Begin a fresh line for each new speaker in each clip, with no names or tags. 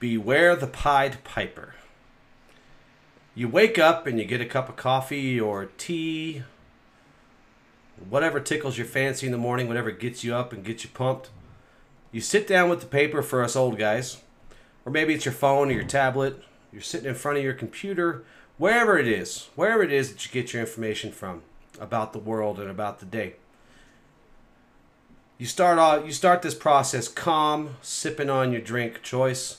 Beware the Pied Piper. You wake up and you get a cup of coffee or tea, whatever tickles your fancy in the morning, whatever gets you up and gets you pumped. You sit down with the paper for us old guys, or maybe it's your phone or your tablet. You're sitting in front of your computer, wherever it is, wherever it is that you get your information from about the world and about the day. You start off, you start this process calm, sipping on your drink choice,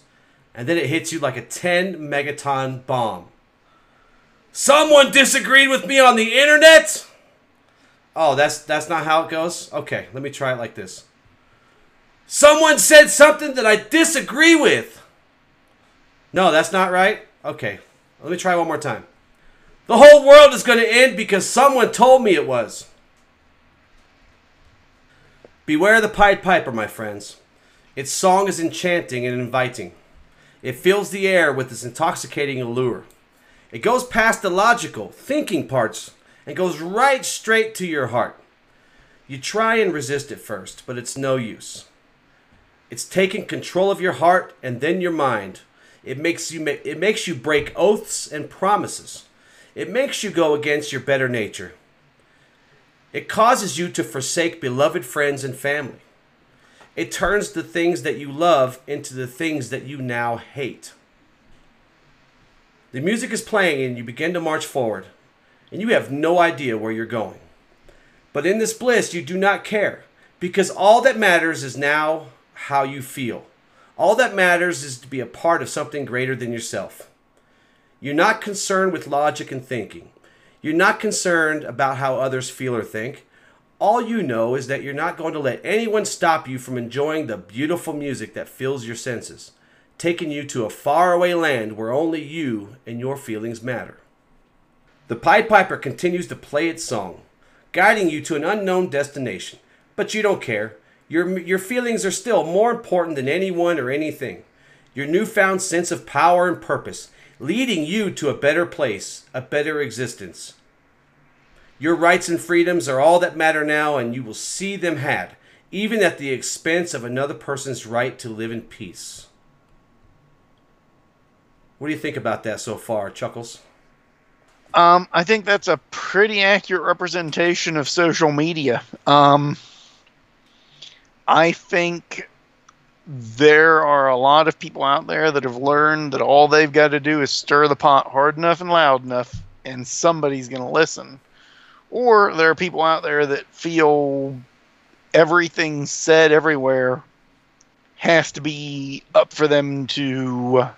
and then it hits you like a 10 megaton bomb. Someone disagreed with me on the internet? Oh, that's that's not how it goes. Okay, let me try it like this. Someone said something that I disagree with. No, that's not right. Okay, let me try one more time. The whole world is going to end because someone told me it was. Beware the Pied Piper, my friends. Its song is enchanting and inviting. It fills the air with its intoxicating allure. It goes past the logical, thinking parts and goes right straight to your heart. You try and resist it first, but it's no use. It's taking control of your heart and then your mind. It makes you it makes you break oaths and promises. It makes you go against your better nature. It causes you to forsake beloved friends and family. It turns the things that you love into the things that you now hate. The music is playing and you begin to march forward, and you have no idea where you're going. But in this bliss, you do not care, because all that matters is now how you feel. All that matters is to be a part of something greater than yourself. You're not concerned with logic and thinking. You're not concerned about how others feel or think. All you know is that you're not going to let anyone stop you from enjoying the beautiful music that fills your senses taking you to a faraway land where only you and your feelings matter. The Pied Piper continues to play its song, guiding you to an unknown destination, but you don't care. Your, your feelings are still more important than anyone or anything. Your newfound sense of power and purpose, leading you to a better place, a better existence. Your rights and freedoms are all that matter now, and you will see them had, even at the expense of another person's right to live in peace. What do you think about that so far, Chuckles?
Um, I think that's a pretty accurate representation of social media. Um, I think there are a lot of people out there that have learned that all they've got to do is stir the pot hard enough and loud enough, and somebody's going to listen. Or there are people out there that feel everything said everywhere has to be up for them to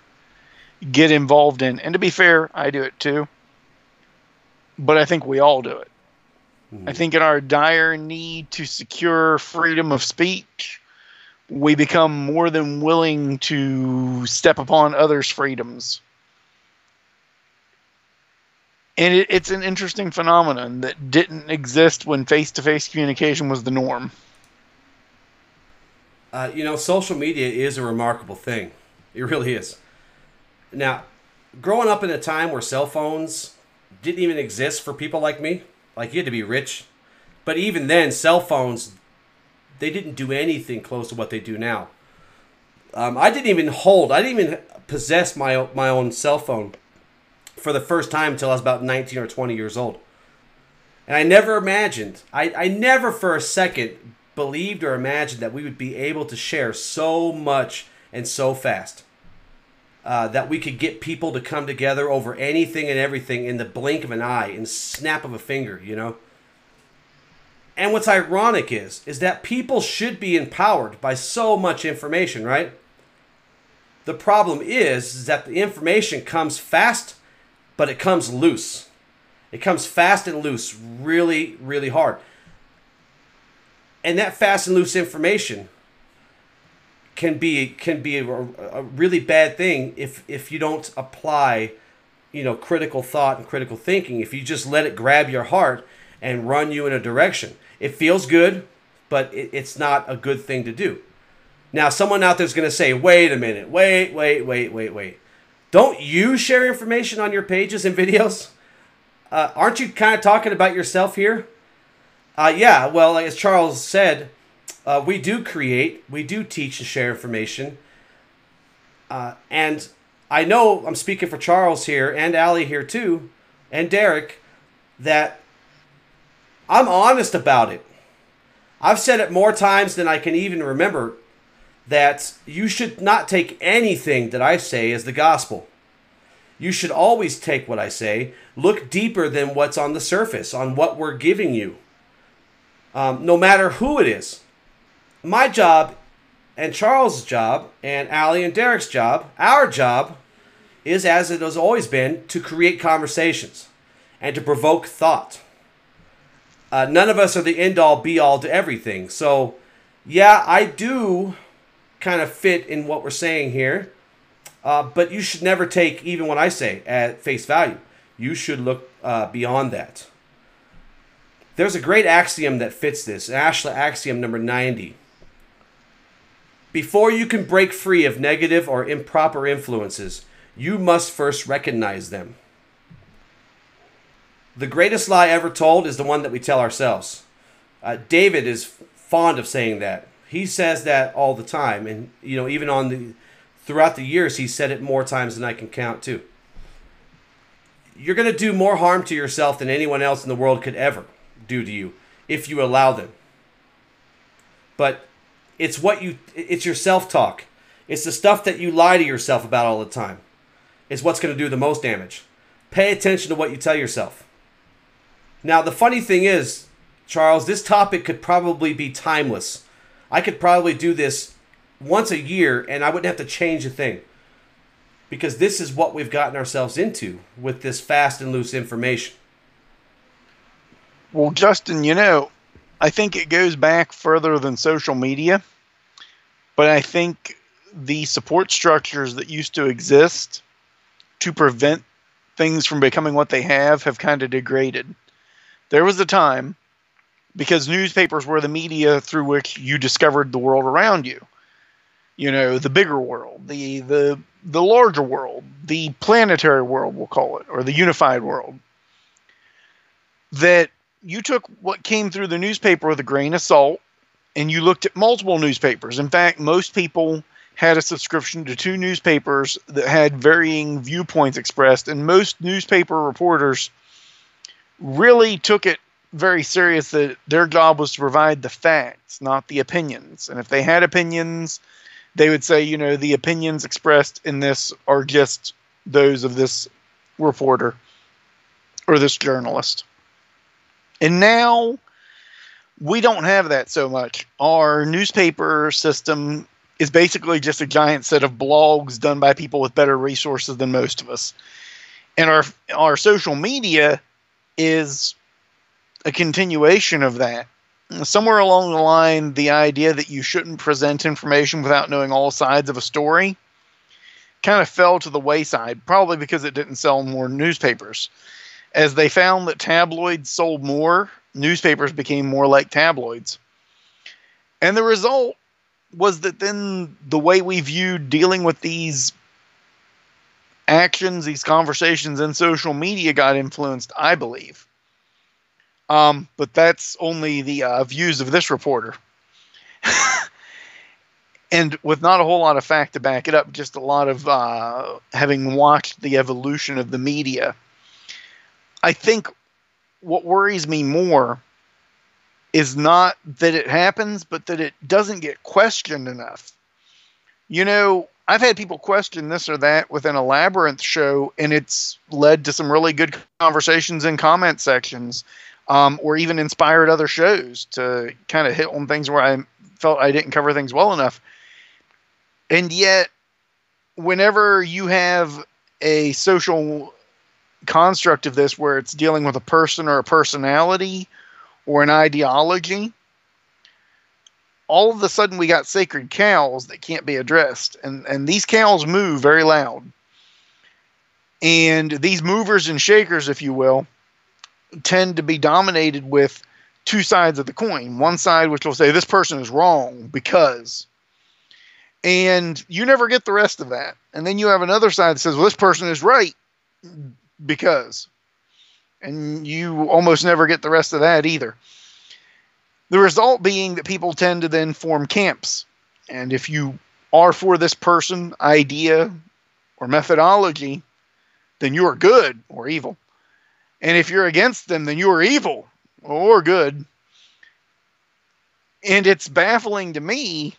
get involved in. And to be fair, I do it too. But I think we all do it. Mm-hmm. I think in our dire need to secure freedom of speech, we become more than willing to step upon others' freedoms. And it, it's an interesting phenomenon that didn't exist when face to face communication was the norm.
Uh, you know, social media is a remarkable thing. It really is. Now, growing up in a time where cell phones didn't even exist for people like me, like you had to be rich. But even then, cell phones, they didn't do anything close to what they do now. Um, I didn't even hold, I didn't even possess my, my own cell phone for the first time until I was about 19 or 20 years old. And I never imagined, I, I never for a second believed or imagined that we would be able to share so much and so fast uh, that we could get people to come together over anything and everything in the blink of an eye, in snap of a finger, you know. And what's ironic is, is that people should be empowered by so much information, right? The problem is, is that the information comes fast, but it comes loose. It comes fast and loose, really, really hard. And that fast and loose information can be can be a, a, really bad thing if if you don't apply you know critical thought and critical thinking. If you just let it grab your heart and run you in a direction. It feels good but it, it's not a good thing to do. Now someone out there's going to say wait a minute. Wait wait wait wait wait don't you share information on your pages and videos uh, aren't you kind of talking about yourself here uh, yeah well as charles said uh, we do create, we do teach and share information. Uh, and I know I'm speaking for Charles here and Allie here too, and Derek, that I'm honest about it. I've said it more times than I can even remember that you should not take anything that I say as the gospel. You should always take what I say, look deeper than what's on the surface, on what we're giving you, um, no matter who it is. My job, and Charles' job, and Allie and Derek's job, our job, is as it has always been to create conversations and to provoke thought. Uh, none of us are the end all be all to everything. So, yeah, I do kind of fit in what we're saying here. Uh, but you should never take even what I say at face value. You should look uh, beyond that. There's a great axiom that fits this. ASHLA axiom number 90. Before you can break free of negative or improper influences, you must first recognize them. The greatest lie ever told is the one that we tell ourselves. Uh, David is fond of saying that. He says that all the time, and you know, even on the throughout the years, he said it more times than I can count too. You're going to do more harm to yourself than anyone else in the world could ever do to you if you allow them. But it's what you it's your self-talk. It's the stuff that you lie to yourself about all the time. Is what's going to do the most damage. Pay attention to what you tell yourself. Now, the funny thing is, Charles, this topic could probably be timeless. I could probably do this once a year and I wouldn't have to change a thing. Because this is what we've gotten ourselves into with this fast and loose information.
Well, Justin, you know, I think it goes back further than social media, but I think the support structures that used to exist to prevent things from becoming what they have have kind of degraded. There was a time because newspapers were the media through which you discovered the world around you. You know, the bigger world, the the the larger world, the planetary world, we'll call it, or the unified world. That you took what came through the newspaper with a grain of salt and you looked at multiple newspapers. In fact, most people had a subscription to two newspapers that had varying viewpoints expressed, and most newspaper reporters really took it very serious that their job was to provide the facts, not the opinions. And if they had opinions, they would say, you know, the opinions expressed in this are just those of this reporter or this journalist. And now we don't have that so much. Our newspaper system is basically just a giant set of blogs done by people with better resources than most of us. And our our social media is a continuation of that. Somewhere along the line, the idea that you shouldn't present information without knowing all sides of a story kind of fell to the wayside, probably because it didn't sell more newspapers. As they found that tabloids sold more, newspapers became more like tabloids. And the result was that then the way we viewed dealing with these actions, these conversations in social media got influenced, I believe. Um, but that's only the uh, views of this reporter. and with not a whole lot of fact to back it up, just a lot of uh, having watched the evolution of the media I think what worries me more is not that it happens, but that it doesn't get questioned enough. You know, I've had people question this or that within a labyrinth show, and it's led to some really good conversations in comment sections, um, or even inspired other shows to kind of hit on things where I felt I didn't cover things well enough. And yet, whenever you have a social construct of this where it's dealing with a person or a personality or an ideology, all of a sudden we got sacred cows that can't be addressed. And, and these cows move very loud. And these movers and shakers, if you will, tend to be dominated with two sides of the coin. One side, which will say, this person is wrong because. And you never get the rest of that. And then you have another side that says, well, this person is right because. And you almost never get the rest of that either. The result being that people tend to then form camps. And if you are for this person, idea, or methodology, then you are good or evil. And if you're against them, then you are evil or good. And it's baffling to me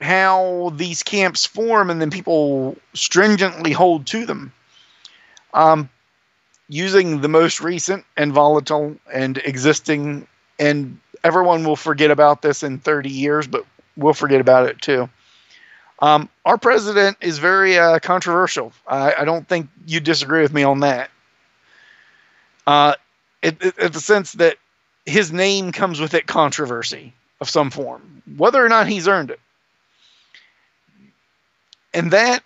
how these camps form and then people stringently hold to them. Um, using the most recent and volatile and existing, and everyone will forget about this in 30 years, but we'll forget about it too. Um, our president is very uh, controversial. I, I, don't think you disagree with me on that. Uh, it, the sense that his name comes with it controversy of some form, whether or not he's earned it. And that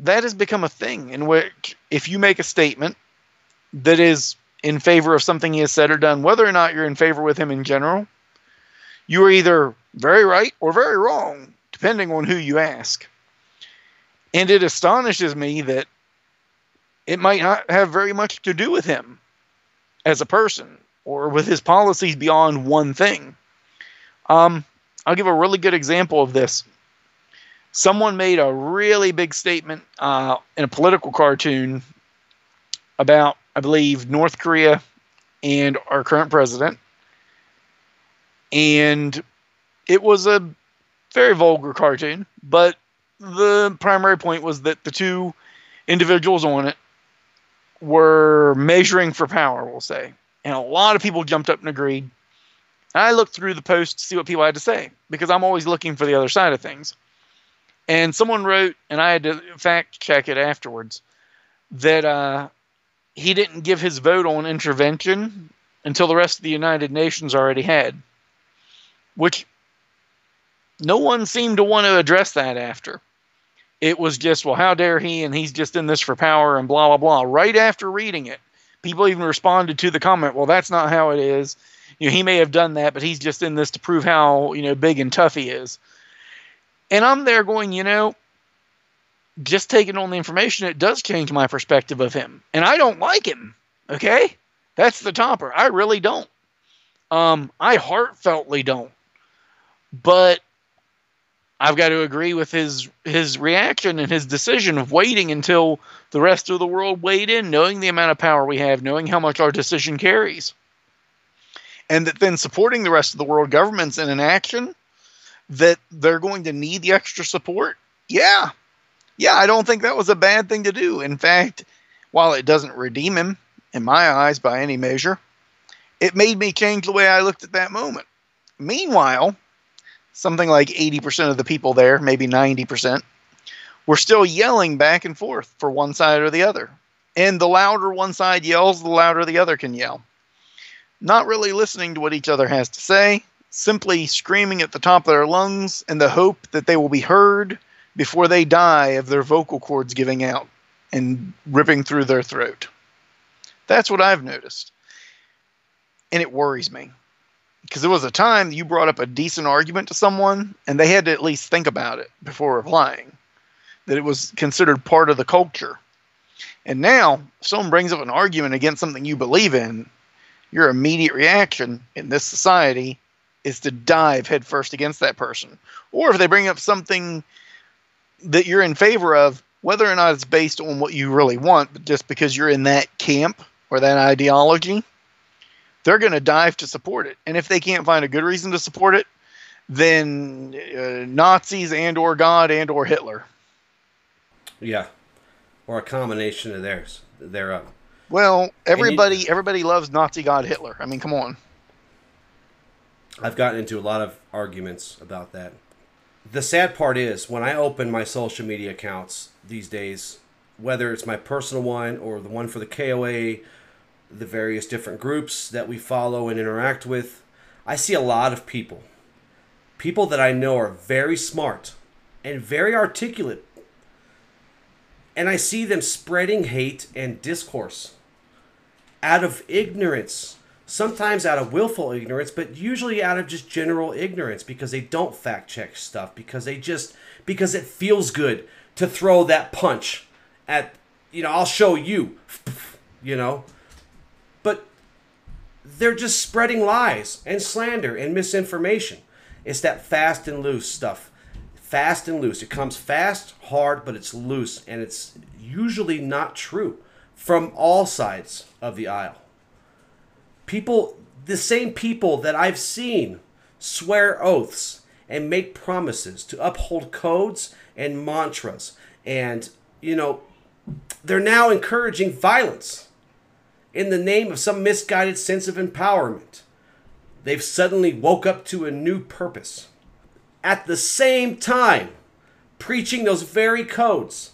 that has become a thing in which if you make a statement that is in favor of something he has said or done, whether or not you're in favor with him in general, you are either very right or very wrong, depending on who you ask. And it astonishes me that it might not have very much to do with him as a person or with his policies beyond one thing. Um, I'll give a really good example of this. Someone made a really big statement uh, in a political cartoon about, I believe, North Korea and our current president. And it was a very vulgar cartoon, but the primary point was that the two individuals on it were measuring for power, we'll say. And a lot of people jumped up and agreed. I looked through the post to see what people had to say because I'm always looking for the other side of things. And someone wrote, and I had to fact check it afterwards, that uh, he didn't give his vote on intervention until the rest of the United Nations already had, which no one seemed to want to address that after. It was just, well, how dare he, and he's just in this for power, and blah, blah, blah. Right after reading it, people even responded to the comment, well, that's not how it is. You know, he may have done that, but he's just in this to prove how, you know, big and tough he is. And I'm there going, you know, just taking on the information, it does change my perspective of him. And I don't like him. Okay? That's the topper. I really don't. Um, I heartfeltly don't. But I've got to agree with his his reaction and his decision of waiting until the rest of the world weighed in, knowing the amount of power we have, knowing how much our decision carries. And that then supporting the rest of the world governments in an action that they're going to need the extra support? Yeah. Yeah, I don't think that was a bad thing to do. In fact, while it doesn't redeem him, in my eyes, by any measure, it made me change the way I looked at that moment. Meanwhile, something like 80% of the people there, maybe 90%, were still yelling back and forth for one side or the other. And the louder one side yells, the louder the other can yell. Not really listening to what each other has to say, simply screaming at the top of their lungs in the hope that they will be heard before they die of their vocal cords giving out and ripping through their throat. That's what I've noticed. And it worries me. Because there was a time you brought up a decent argument to someone and they had to at least think about it before replying, that it was considered part of the culture. And now, if someone brings up an argument against something you believe in, your immediate reaction in this society is to dive headfirst against that person. Or if they bring up something that you're in favor of, whether or not it's based on what you really want, but just because you're in that camp or that ideology, they're going to dive to support it. And if they can't find a good reason to support it, then uh, Nazis and or God and or Hitler.
Yeah, or a combination of theirs thereof.
Well, everybody you, everybody loves Nazi God Hitler. I mean, come on.
I've gotten into a lot of arguments about that. The sad part is when I open my social media accounts these days, whether it's my personal one or the one for the KOA, the various different groups that we follow and interact with, I see a lot of people. People that I know are very smart and very articulate. And I see them spreading hate and discourse out of ignorance sometimes out of willful ignorance, but usually out of just general ignorance because they don't fact check stuff because they just because it feels good to throw that punch at you know, I'll show you, you know. They're just spreading lies and slander and misinformation. It's that fast and loose stuff. fast and loose. It comes fast, hard, but it's loose, and it's usually not true from all sides of the aisle. People, the same people that I've seen swear oaths and make promises to uphold codes and mantras, and, you know, they're now encouraging violence in the name of some misguided sense of empowerment. They've suddenly woke up to a new purpose. At the same time, preaching those very codes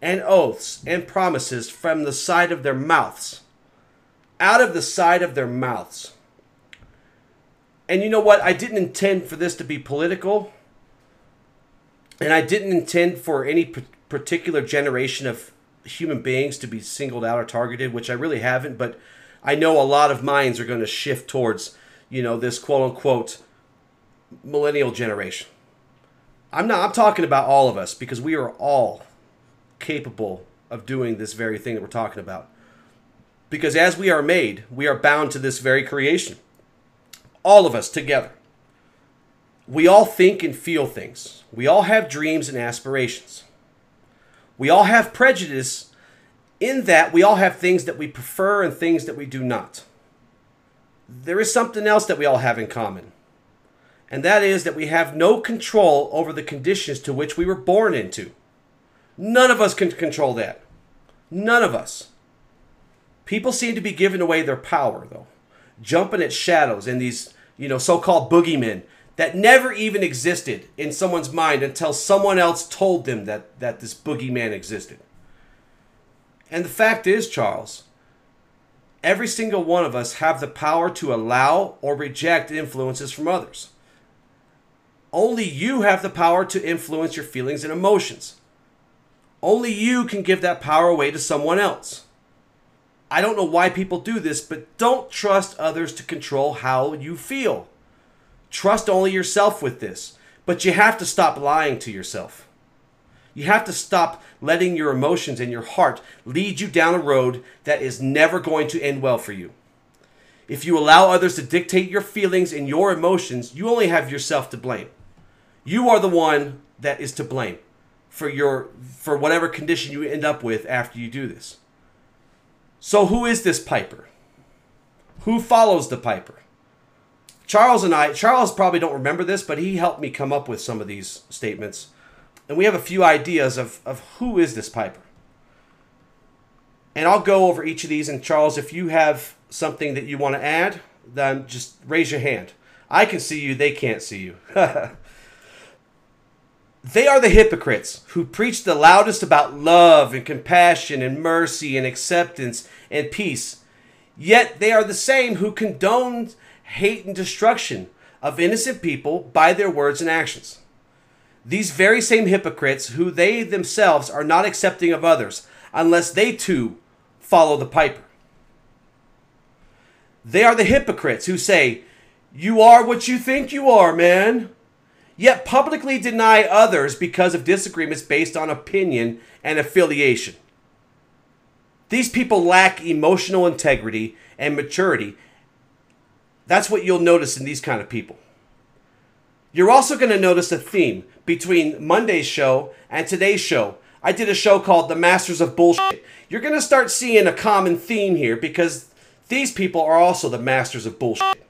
and oaths and promises from the side of their mouths. Out of the side of their mouths. And you know what? I didn't intend for this to be political. And I didn't intend for any particular generation of human beings to be singled out or targeted, which I really haven't, but I know a lot of minds are going to shift towards, you know, this quote unquote millennial generation. I'm not I'm talking about all of us because we are all capable of doing this very thing that we're talking about. Because as we are made, we are bound to this very creation. All of us together. We all think and feel things. We all have dreams and aspirations. We all have prejudice in that we all have things that we prefer and things that we do not. There is something else that we all have in common, and that is that we have no control over the conditions to which we were born into. None of us can control that. None of us. People seem to be giving away their power, though, jumping at shadows and these, you know, so called boogeymen that never even existed in someone's mind until someone else told them that, that this boogeyman existed. And the fact is, Charles, every single one of us have the power to allow or reject influences from others. Only you have the power to influence your feelings and emotions. Only you can give that power away to someone else. I don't know why people do this, but don't trust others to control how you feel. Trust only yourself with this. But you have to stop lying to yourself. You have to stop letting your emotions and your heart lead you down a road that is never going to end well for you. If you allow others to dictate your feelings and your emotions, you only have yourself to blame. You are the one that is to blame for your for whatever condition you end up with after you do this. So who is this piper? Who follows the piper? Charles and I, Charles probably don't remember this, but he helped me come up with some of these statements. And we have a few ideas of, of who is this Piper. And I'll go over each of these. And Charles, if you have something that you want to add, then just raise your hand. I can see you, they can't see you. they are the hypocrites who preach the loudest about love and compassion and mercy and acceptance and peace. Yet they are the same who condone hate and destruction of innocent people by their words and actions. These very same hypocrites, who they themselves are not accepting of others, unless they too follow the piper. They are the hypocrites who say, You are what you think you are, man, yet publicly deny others because of disagreements based on opinion and affiliation. These people lack emotional integrity and maturity that's what you'll notice in these kind of people. You're also going to notice a theme between Monday's show and today's show. I did a show called The Masters of Bullshit. You're going to start seeing a common theme here because these people are also the masters of bullshit.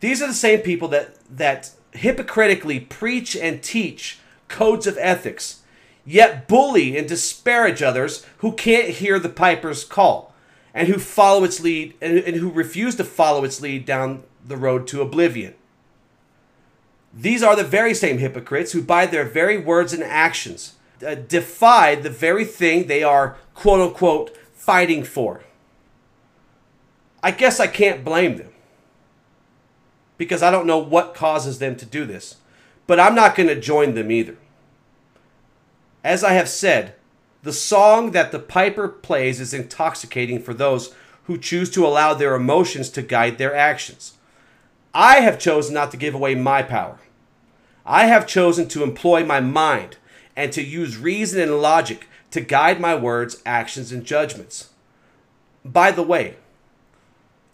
These are the same people that, that hypocritically preach and teach codes of ethics, yet bully and disparage others who can't hear the piper's call and who follow its lead and, and who refuse to follow its lead down the road to oblivion. These are the very same hypocrites who, by their very words and actions, uh, defy the very thing they are quote unquote fighting for. I guess I can't blame them because I don't know what causes them to do this, but I'm not going to join them either. As I have said, the song that the piper plays is intoxicating for those who choose to allow their emotions to guide their actions. I have chosen not to give away my power. I have chosen to employ my mind and to use reason and logic to guide my words, actions, and judgments. By the way,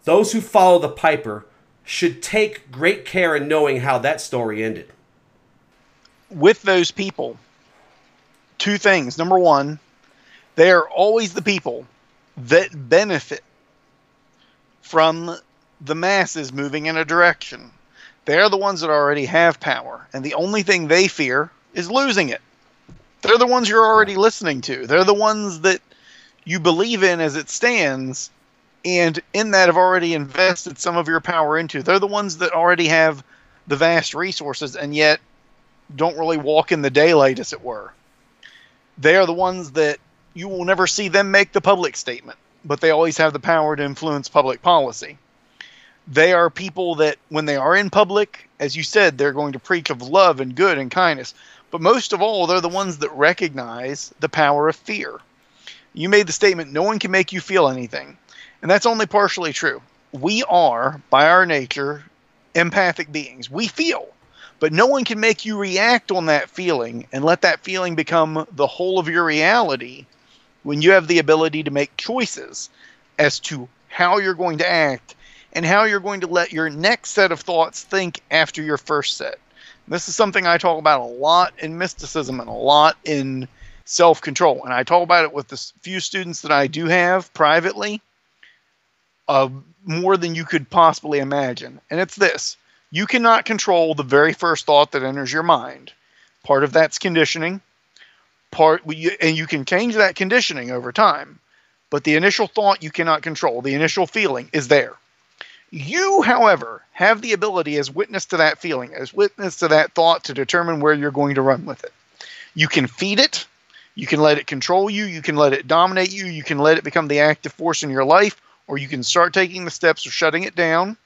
those who follow the piper should take great care in knowing how that story ended.
with those people, two things. Number one, they are always the people that benefit from the masses moving in a direction. They're the ones that already have power, and the only thing they fear is losing it. They're the ones you're already listening to. They're the ones that you believe in as it stands, and in that have already invested some of your power into. They're the ones that already have the vast resources and yet don't really walk in the daylight, as it were. They are the ones that you will never see them make the public statement, but they always have the power to influence public policy. They are people that, when they are in public, as you said, they're going to preach of love and good and kindness. But most of all, they're the ones that recognize the power of fear. You made the statement, no one can make you feel anything. And that's only partially true. We are, by our nature, empathic beings. We feel. But no one can make you react on that feeling and let that feeling become the whole of your reality when you have the ability to make choices as to how you're going to act and how you're going to let your next set of thoughts think after your first set. This is something I talk about a lot in mysticism and a lot in self control. And I talk about it with the few students that I do have privately, uh, more than you could possibly imagine. And it's this you cannot control the very first thought that enters your mind. Part of that's conditioning. Part and you can change that conditioning over time, but the initial thought you cannot control. The initial feeling is there. You, however, have the ability as witness to that feeling, as witness to that thought to determine where you're going to run with it. You can feed it, you can let it control you, you can let it dominate you, you can let it become the active force in your life, or you can start taking the steps of shutting it down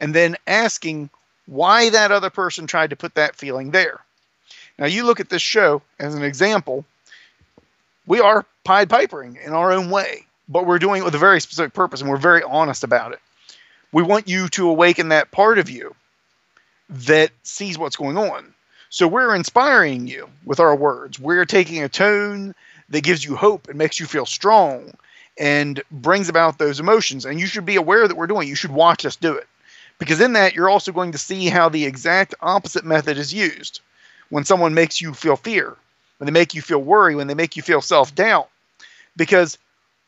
and then asking why that other person tried to put that feeling there. Now, you look at this show as an example. We are Pied Pipering in our own way, but we're doing it with a very specific purpose and we're very honest about it. We want you to awaken that part of you that sees what's going on. So we're inspiring you with our words. We're taking a tone that gives you hope and makes you feel strong and brings about those emotions. And you should be aware that we're doing. It. You should watch us do it. Because in that, you're also going to see how the exact opposite method is used. When someone makes you feel fear, when they make you feel worry, when they make you feel self doubt. Because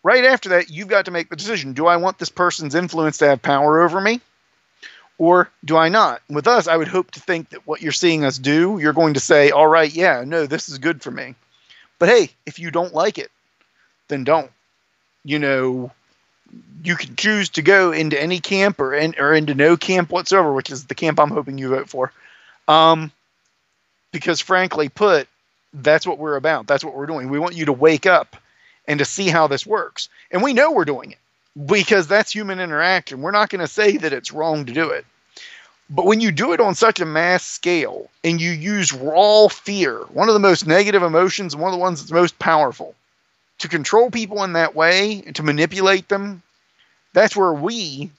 right after that, you've got to make the decision do I want this person's influence to have power over me? Or do I not? With us, I would hope to think that what you're seeing us do, you're going to say, all right, yeah, no, this is good for me. But hey, if you don't like it, then don't. You know, you can choose to go into any camp or in, or into no camp whatsoever, which is the camp I'm hoping you vote for. Um, because frankly put, that's what we're about. That's what we're doing. We want you to wake up and to see how this works. And we know we're doing it because that's human interaction. We're not going to say that it's wrong to do it. But when you do it on such a mass scale and you use raw fear, one of the most negative emotions, one of the ones that's most powerful, to control people in that way and to manipulate them, that's where we,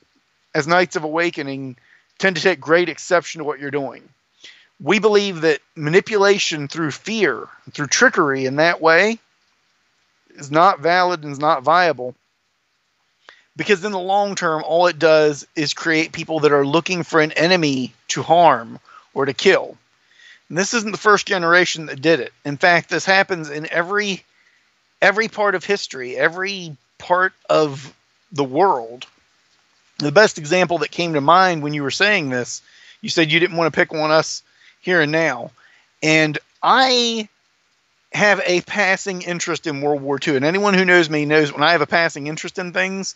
as Knights of Awakening, tend to take great exception to what you're doing. We believe that manipulation through fear, through trickery in that way, is not valid and is not viable. Because in the long term, all it does is create people that are looking for an enemy to harm or to kill. And this isn't the first generation that did it. In fact, this happens in every every part of history, every part of the world. The best example that came to mind when you were saying this, you said you didn't want to pick on us here and now. And I have a passing interest in World War II. And anyone who knows me knows when I have a passing interest in things,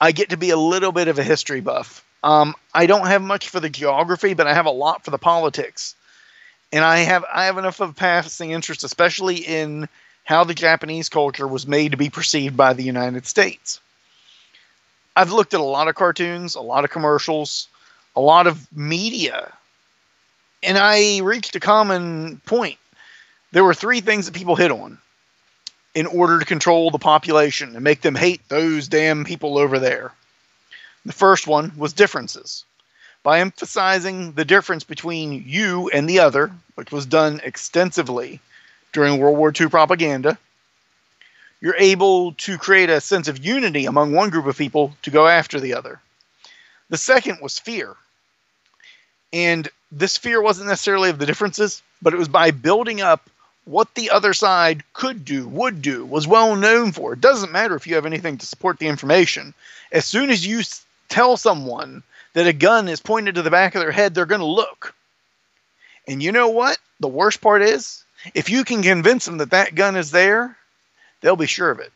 I get to be a little bit of a history buff. Um, I don't have much for the geography, but I have a lot for the politics. And I have I have enough of passing interest, especially in how the Japanese culture was made to be perceived by the United States. I've looked at a lot of cartoons, a lot of commercials, a lot of media, and I reached a common point. There were three things that people hit on in order to control the population and make them hate those damn people over there. The first one was differences. By emphasizing the difference between you and the other, which was done extensively during World War II propaganda, you're able to create a sense of unity among one group of people to go after the other. The second was fear. And this fear wasn't necessarily of the differences, but it was by building up what the other side could do, would do, was well known for. It doesn't matter if you have anything to support the information. As soon as you tell someone that a gun is pointed to the back of their head, they're going to look. And you know what? The worst part is, if you can convince them that that gun is there, they'll be sure of it.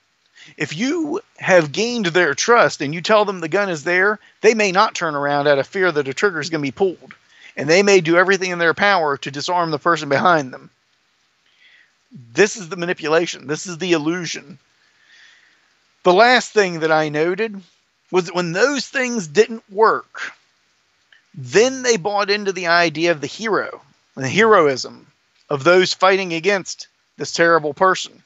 If you have gained their trust and you tell them the gun is there, they may not turn around out of fear that a trigger is going to be pulled. And they may do everything in their power to disarm the person behind them. This is the manipulation. This is the illusion. The last thing that I noted was that when those things didn't work, then they bought into the idea of the hero, the heroism of those fighting against this terrible person.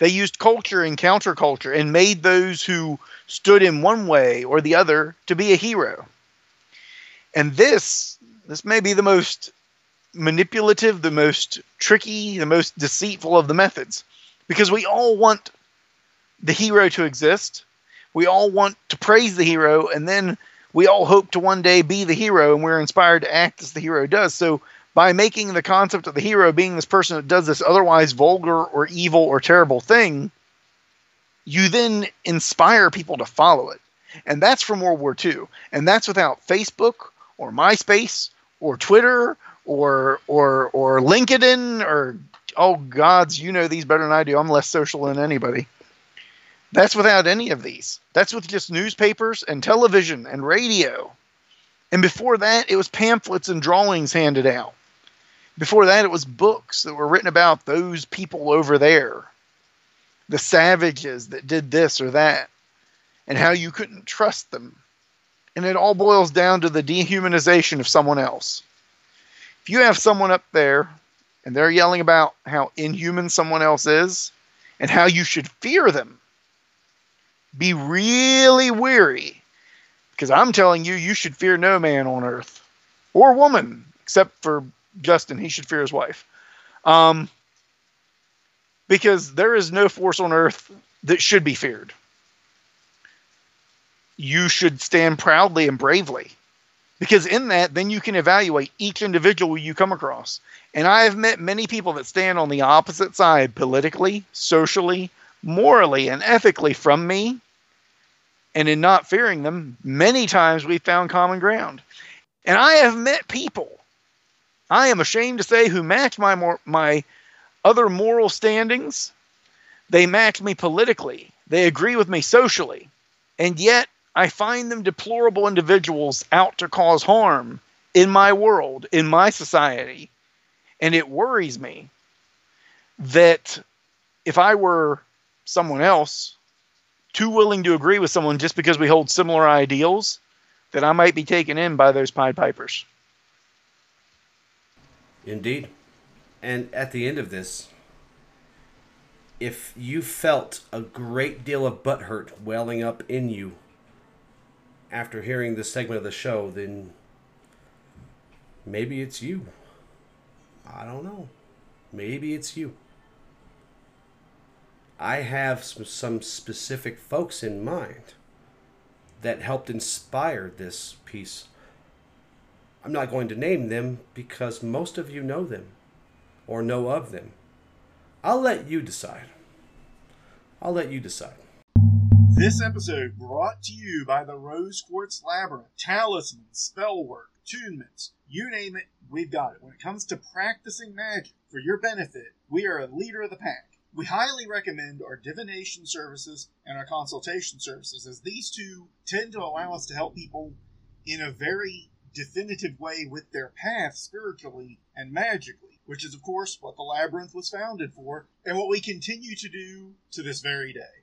They used culture and counterculture and made those who stood in one way or the other to be a hero. And this, this may be the most manipulative, the most tricky, the most deceitful of the methods. Because we all want the hero to exist. We all want to praise the hero, and then we all hope to one day be the hero, and we're inspired to act as the hero does. So, by making the concept of the hero being this person that does this otherwise vulgar or evil or terrible thing, you then inspire people to follow it. And that's from World War II. And that's without Facebook or MySpace or Twitter or or or LinkedIn or oh gods, you know these better than I do. I'm less social than anybody. That's without any of these. That's with just newspapers and television and radio. And before that, it was pamphlets and drawings handed out. Before that, it was books that were written about those people over there, the savages that did this or that, and how you couldn't trust them. And it all boils down to the dehumanization of someone else if you have someone up there and they're yelling about how inhuman someone else is and how you should fear them, be really weary. Because I'm telling you, you should fear no man on earth or woman, except for Justin. He should fear his wife. Um, because there is no force on earth that should be feared. You should stand proudly and bravely because in that then you can evaluate each individual you come across and i have met many people that stand on the opposite side politically socially morally and ethically from me and in not fearing them many times we've found common ground and i have met people i am ashamed to say who match my more, my other moral standings they match me politically they agree with me socially and yet I find them deplorable individuals out to cause harm in my world, in my society. And it worries me that if I were someone else, too willing to agree with someone just because we hold similar ideals, that I might be taken in by those Pied Pipers.
Indeed. And at the end of this, if you felt a great deal of butthurt welling up in you after hearing this segment of the show, then maybe it's you. I don't know. Maybe it's you. I have some, some specific folks in mind that helped inspire this piece. I'm not going to name them because most of you know them or know of them. I'll let you decide. I'll let you decide.
This episode brought to you by the Rose Quartz Labyrinth. Talisman, spellwork, attunements, you name it, we've got it. When it comes to practicing magic for your benefit, we are a leader of the pack. We highly recommend our divination services and our consultation services, as these two tend to allow us to help people in a very definitive way with their path spiritually and magically, which is, of course, what the labyrinth was founded for and what we continue to do to this very day.